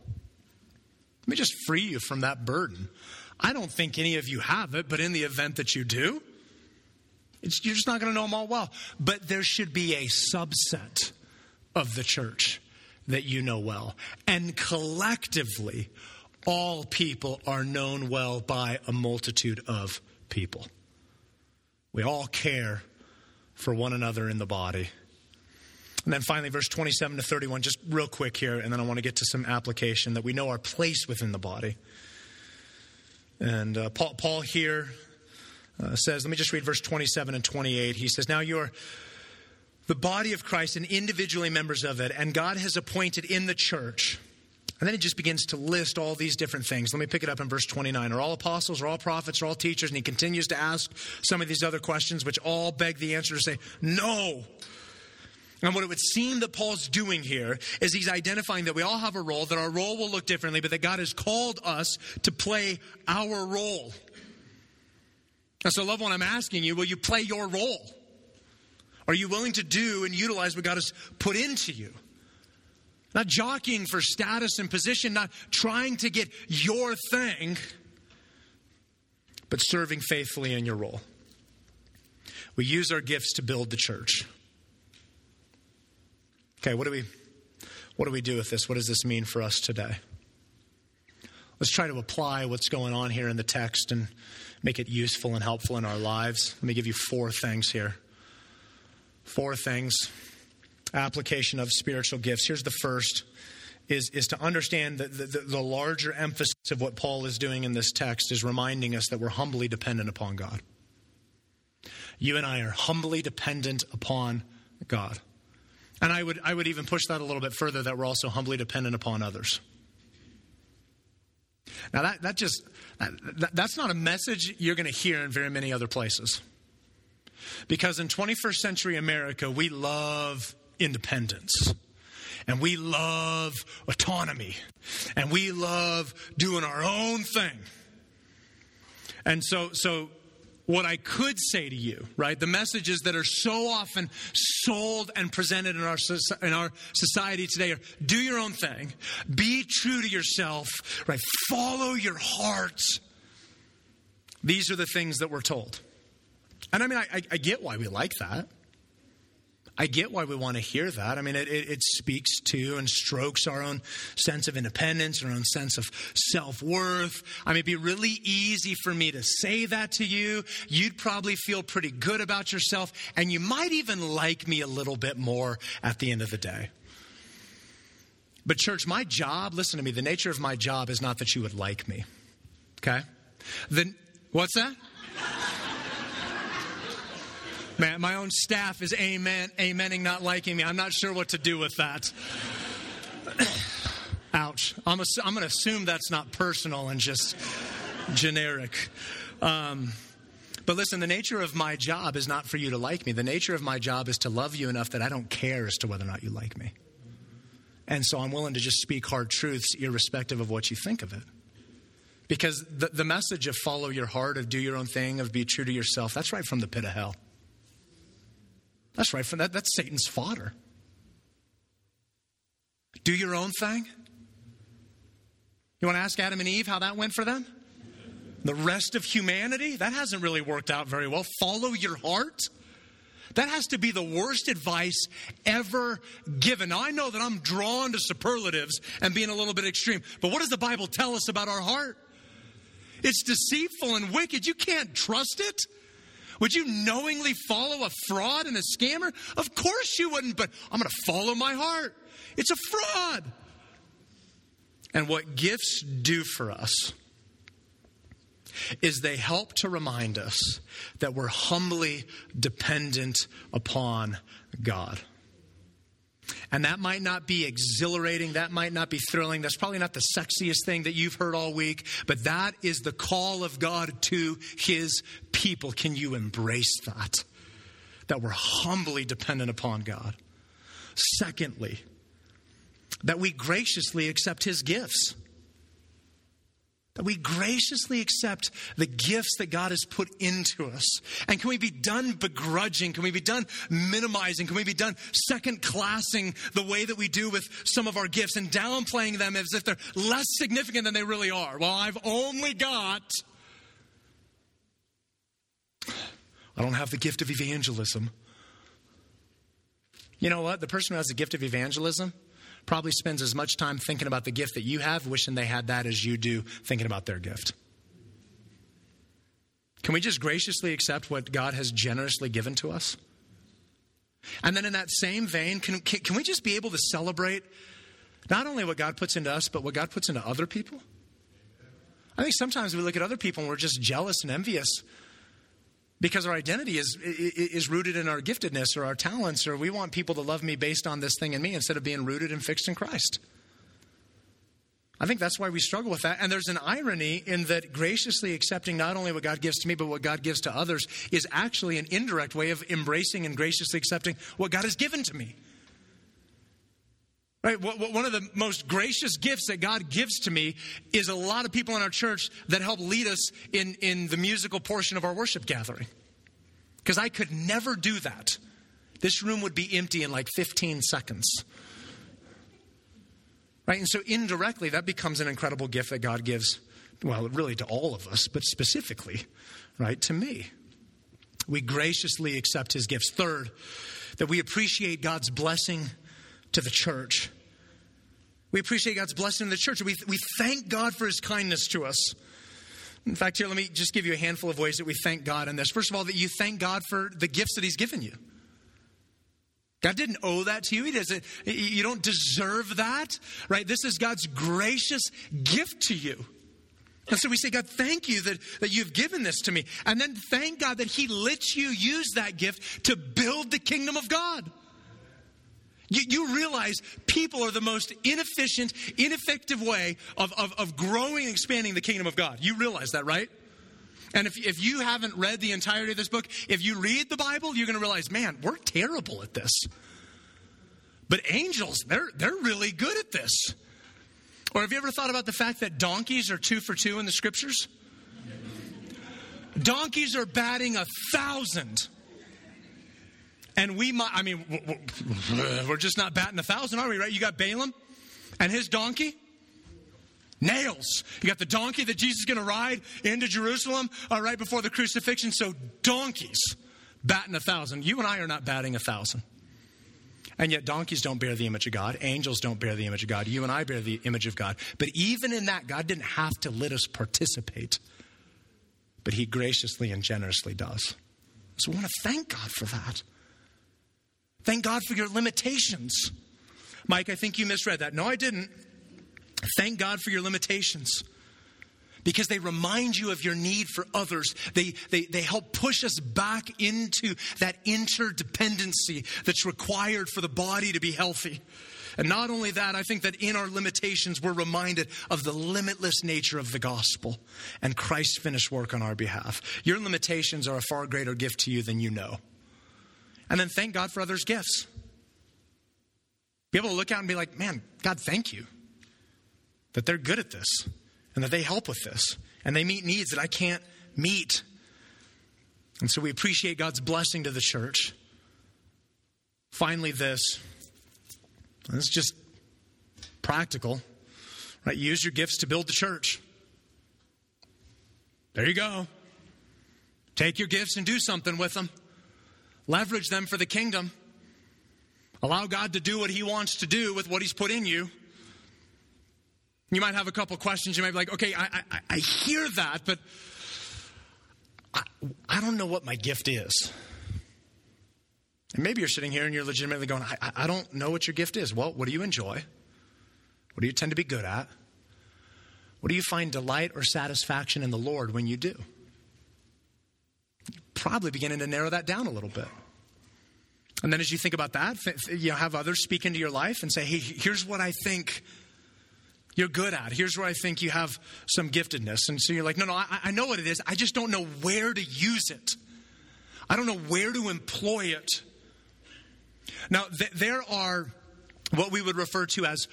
Let me just free you from that burden. I don't think any of you have it, but in the event that you do, you're just not going to know them all well. But there should be a subset of the church that you know well. And collectively, all people are known well by a multitude of people. We all care for one another in the body. And then finally, verse 27 to 31, just real quick here, and then I want to get to some application that we know our place within the body. And uh, Paul, Paul, here uh, says, let me just read verse 27 and 28. He says, Now you're the body of Christ and individually members of it, and God has appointed in the church and then he just begins to list all these different things. Let me pick it up in verse 29. Are all apostles, are all prophets, are all teachers? And he continues to ask some of these other questions, which all beg the answer to say, no. And what it would seem that Paul's doing here is he's identifying that we all have a role, that our role will look differently, but that God has called us to play our role. And so, loved one, I'm asking you, will you play your role? Are you willing to do and utilize what God has put into you? Not jockeying for status and position, not trying to get your thing, but serving faithfully in your role. We use our gifts to build the church. Okay, what do we what do we do with this? What does this mean for us today? Let's try to apply what's going on here in the text and make it useful and helpful in our lives. Let me give you four things here. Four things application of spiritual gifts. Here's the first is, is to understand that the, the, larger emphasis of what Paul is doing in this text is reminding us that we're humbly dependent upon God. You and I are humbly dependent upon God. And I would, I would even push that a little bit further that we're also humbly dependent upon others. Now, that, that just, that, that's not a message you're going to hear in very many other places. Because in 21st century America, we love independence. And we love autonomy. And we love doing our own thing. And so, so what I could say to you, right? The messages that are so often sold and presented in our, in our society today are do your own thing, be true to yourself, right? Follow your heart. These are the things that we're told. And I mean, I, I get why we like that. I get why we want to hear that. I mean, it, it, it, speaks to and strokes our own sense of independence, our own sense of self worth. I mean, it'd be really easy for me to say that to you. You'd probably feel pretty good about yourself, and you might even like me a little bit more at the end of the day. But, church, my job, listen to me, the nature of my job is not that you would like me. Okay? Then, what's that? Man, my own staff is amen, amening not liking me. I'm not sure what to do with that. [coughs] Ouch. I'm, a, I'm going to assume that's not personal and just generic. Um, but listen, the nature of my job is not for you to like me. The nature of my job is to love you enough that I don't care as to whether or not you like me. And so I'm willing to just speak hard truths irrespective of what you think of it. Because the, the message of follow your heart, of do your own thing, of be true to yourself, that's right from the pit of hell. That's right. From that, that's Satan's fodder. Do your own thing. You want to ask Adam and Eve how that went for them? The rest of humanity? That hasn't really worked out very well. Follow your heart. That has to be the worst advice ever given. Now, I know that I'm drawn to superlatives and being a little bit extreme, but what does the Bible tell us about our heart? It's deceitful and wicked. You can't trust it. Would you knowingly follow a fraud and a scammer? Of course you wouldn't, but I'm going to follow my heart. It's a fraud. And what gifts do for us is they help to remind us that we're humbly dependent upon God. And that might not be exhilarating. That might not be thrilling. That's probably not the sexiest thing that you've heard all week, but that is the call of God to his people. Can you embrace that? That we're humbly dependent upon God. Secondly, that we graciously accept his gifts. That we graciously accept the gifts that God has put into us. And can we be done begrudging? Can we be done minimizing? Can we be done second classing the way that we do with some of our gifts and downplaying them as if they're less significant than they really are? Well, I've only got. I don't have the gift of evangelism. You know what? The person who has the gift of evangelism probably spends as much time thinking about the gift that you have, wishing they had that, as you do thinking about their gift. Can we just graciously accept what God has generously given to us? And then, in that same vein, can, can, can we just be able to celebrate not only what God puts into us, but what God puts into other people? I think sometimes we look at other people and we're just jealous and envious because our identity is, is rooted in our giftedness or our talents, or we want people to love me based on this thing in me instead of being rooted and fixed in Christ. I think that's why we struggle with that. And there's an irony in that graciously accepting not only what God gives to me, but what God gives to others is actually an indirect way of embracing and graciously accepting what God has given to me. Right? One of the most gracious gifts that God gives to me is a lot of people in our church that help lead us in, in the musical portion of our worship gathering. Because I could never do that. This room would be empty in like 15 seconds. Right? And so indirectly, that becomes an incredible gift that God gives, well, really to all of us, but specifically, right, to me. We graciously accept his gifts. Third, that we appreciate God's blessing to the church. We appreciate God's blessing in the church. We, we thank God for his kindness to us. In fact, here, let me just give you a handful of ways that we thank God in this. First of all, that you thank God for the gifts that he's given you. God didn't owe that to you. He doesn't, you don't deserve that, right? This is God's gracious gift to you. And so we say, God, thank you that, that you've given this to me. And then thank God that He lets you use that gift to build the kingdom of God. You, you, realize people are the most inefficient, ineffective way of, of, of growing and expanding the kingdom of God. You realize that, right? And if, if you haven't read the entirety of this book, if you read the Bible, you're going to realize, man, we're terrible at this. But angels, they're, they're really good at this. Or have you ever thought about the fact that donkeys are two for two in the scriptures? Donkeys are batting a thousand. And we might, I mean, we're just not batting a thousand, are we, right? You got Balaam and his donkey. Nails. You got the donkey that Jesus is going to ride into Jerusalem uh, right before the crucifixion. So, donkeys batting a thousand. You and I are not batting a thousand. And yet, donkeys don't bear the image of God. Angels don't bear the image of God. You and I bear the image of God. But even in that, God didn't have to let us participate. But He graciously and generously does. So, I want to thank God for that. Thank God for your limitations. Mike, I think you misread that. No, I didn't. Thank God for your limitations because they remind you of your need for others. They, they, they help push us back into that interdependency that's required for the body to be healthy. And not only that, I think that in our limitations, we're reminded of the limitless nature of the gospel and Christ's finished work on our behalf. Your limitations are a far greater gift to you than you know. And then thank God for others' gifts. Be able to look out and be like, man, God, thank you that they're good at this and that they help with this and they meet needs that I can't meet. And so we appreciate God's blessing to the church. Finally, this. This is just practical. Right? Use your gifts to build the church. There you go. Take your gifts and do something with them. Leverage them for the kingdom. Allow God to do what He wants to do with what He's put in you. You might have a couple questions. You might be like, okay, I, I, I hear that, but I, I, don't know what my gift is. And maybe you're sitting here and you're legitimately going, I, I don't know what your gift is. Well, what do you enjoy? What do you tend to be good at? What do you find delight or satisfaction in the Lord when you do? Probably beginning to narrow that down a little bit. And then as you think about that, you know, have others speak into your life and say, hey, here's what I think you're good at. Here's where I think you have some giftedness. And so you're like, no, no, I, I know what it is. I just don't know where to use it. I don't know where to employ it. Now, th- there are what we would refer to as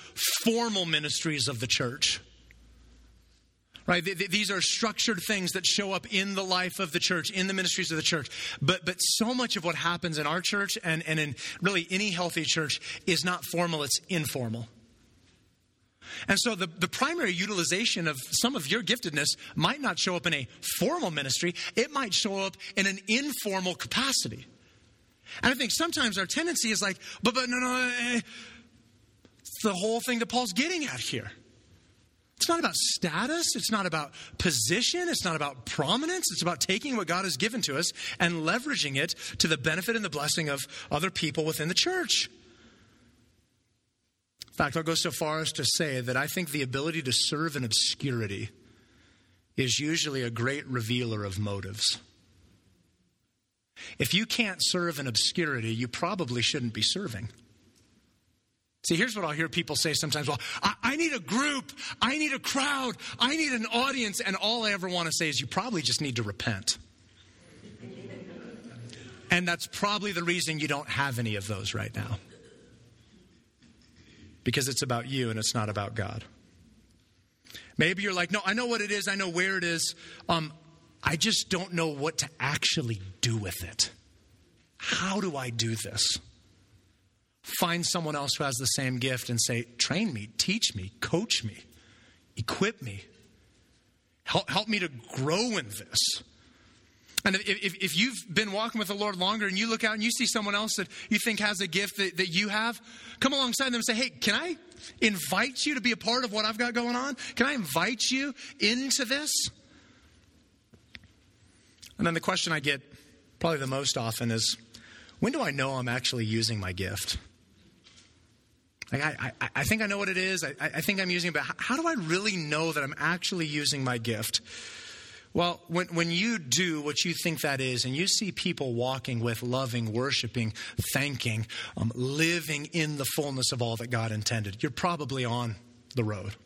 formal ministries of the church. Right? These are structured things that show up in the life of the church, in the ministries of the church. But, but so much of what happens in our church and, and in really any healthy church is not formal, it's informal. And so the, the primary utilization of some of your giftedness might not show up in a formal ministry, it might show up in an informal capacity. And I think sometimes our tendency is like, but, but no, no, eh, it's the whole thing that Paul's getting at here. It's not about status. It's not about position. It's not about prominence. It's about taking what God has given to us and leveraging it to the benefit and the blessing of other people within the church. In fact, I'll go so far as to say that I think the ability to serve in obscurity is usually a great revealer of motives. If you can't serve in obscurity, you probably shouldn't be serving. See, here's what I'll hear people say sometimes. Well, I, I, need a group. I need a crowd. I need an audience. And all I ever want to say is you probably just need to repent. And that's probably the reason you don't have any of those right now. Because it's about you and it's not about God. Maybe you're like, no, I know what it is. I know where it is. Um, I just don't know what to actually do with it. How do I do this? Find someone else who has the same gift and say, train me, teach me, coach me, equip me, help, help me to grow in this. And if, if, you've been walking with the Lord longer and you look out and you see someone else that you think has a gift that, that you have, come alongside them and say, hey, can I invite you to be a part of what I've got going on? Can I invite you into this? And then the question I get probably the most often is, when do I know I'm actually using my gift? Like I, I, I, think I know what it is. I, I think I'm using it, but how do I really know that I'm actually using my gift? Well, when, when you do what you think that is, and you see people walking with, loving, worshiping, thanking, um, living in the fullness of all that God intended, you're probably on the road.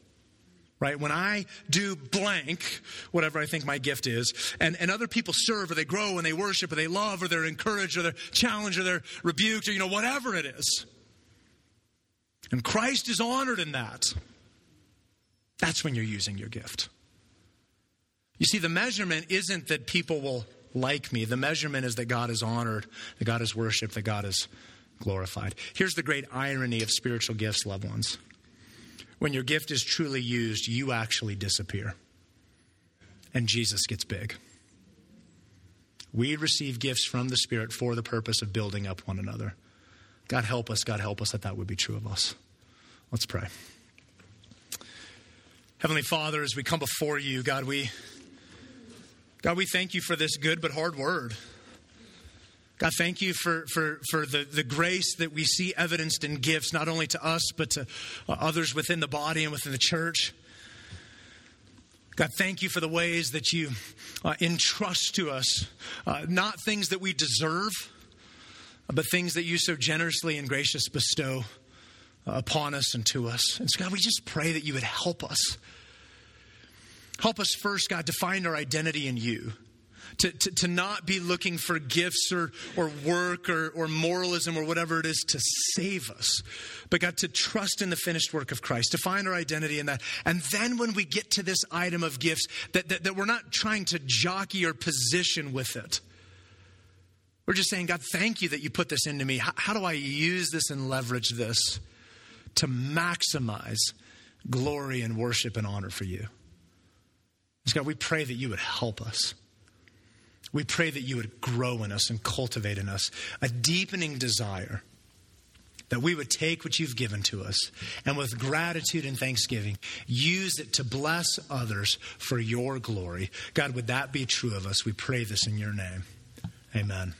Right? When I do blank, whatever I think my gift is, and, and other people serve or they grow and they worship or they love or they're encouraged or they're challenged or they're rebuked or, you know, whatever it is. And Christ is honored in that. That's when you're using your gift. You see, the measurement isn't that people will like me. The measurement is that God is honored, that God is worshiped, that God is glorified. Here's the great irony of spiritual gifts, loved ones. When your gift is truly used, you actually disappear, and Jesus gets big. We receive gifts from the Spirit for the purpose of building up one another. God help us, God help us that that would be true of us. Let's pray. Heavenly Father, as we come before you, God, we God, we thank you for this good but hard word. God, thank you for, for, for the, the grace that we see evidenced in gifts, not only to us, but to uh, others within the body and within the church. God, thank you for the ways that you uh, entrust to us, uh, not things that we deserve, but things that you so generously and gracious bestow uh, upon us and to us. And so, God, we just pray that you would help us. Help us first, God, to find our identity in you to, to, to not be looking for gifts or, or work or, or moralism or whatever it is to save us, but God, to trust in the finished work of Christ, to find our identity in that. And then when we get to this item of gifts, that, that, that we're not trying to jockey or position with it. We're just saying, God, thank you that you put this into me. How, how do I use this and leverage this to maximize glory and worship and honor for you? God, we pray that you would help us. We pray that you would grow in us and cultivate in us a deepening desire that we would take what you've given to us and with gratitude and thanksgiving use it to bless others for your glory. God, would that be true of us? We pray this in your name. Amen.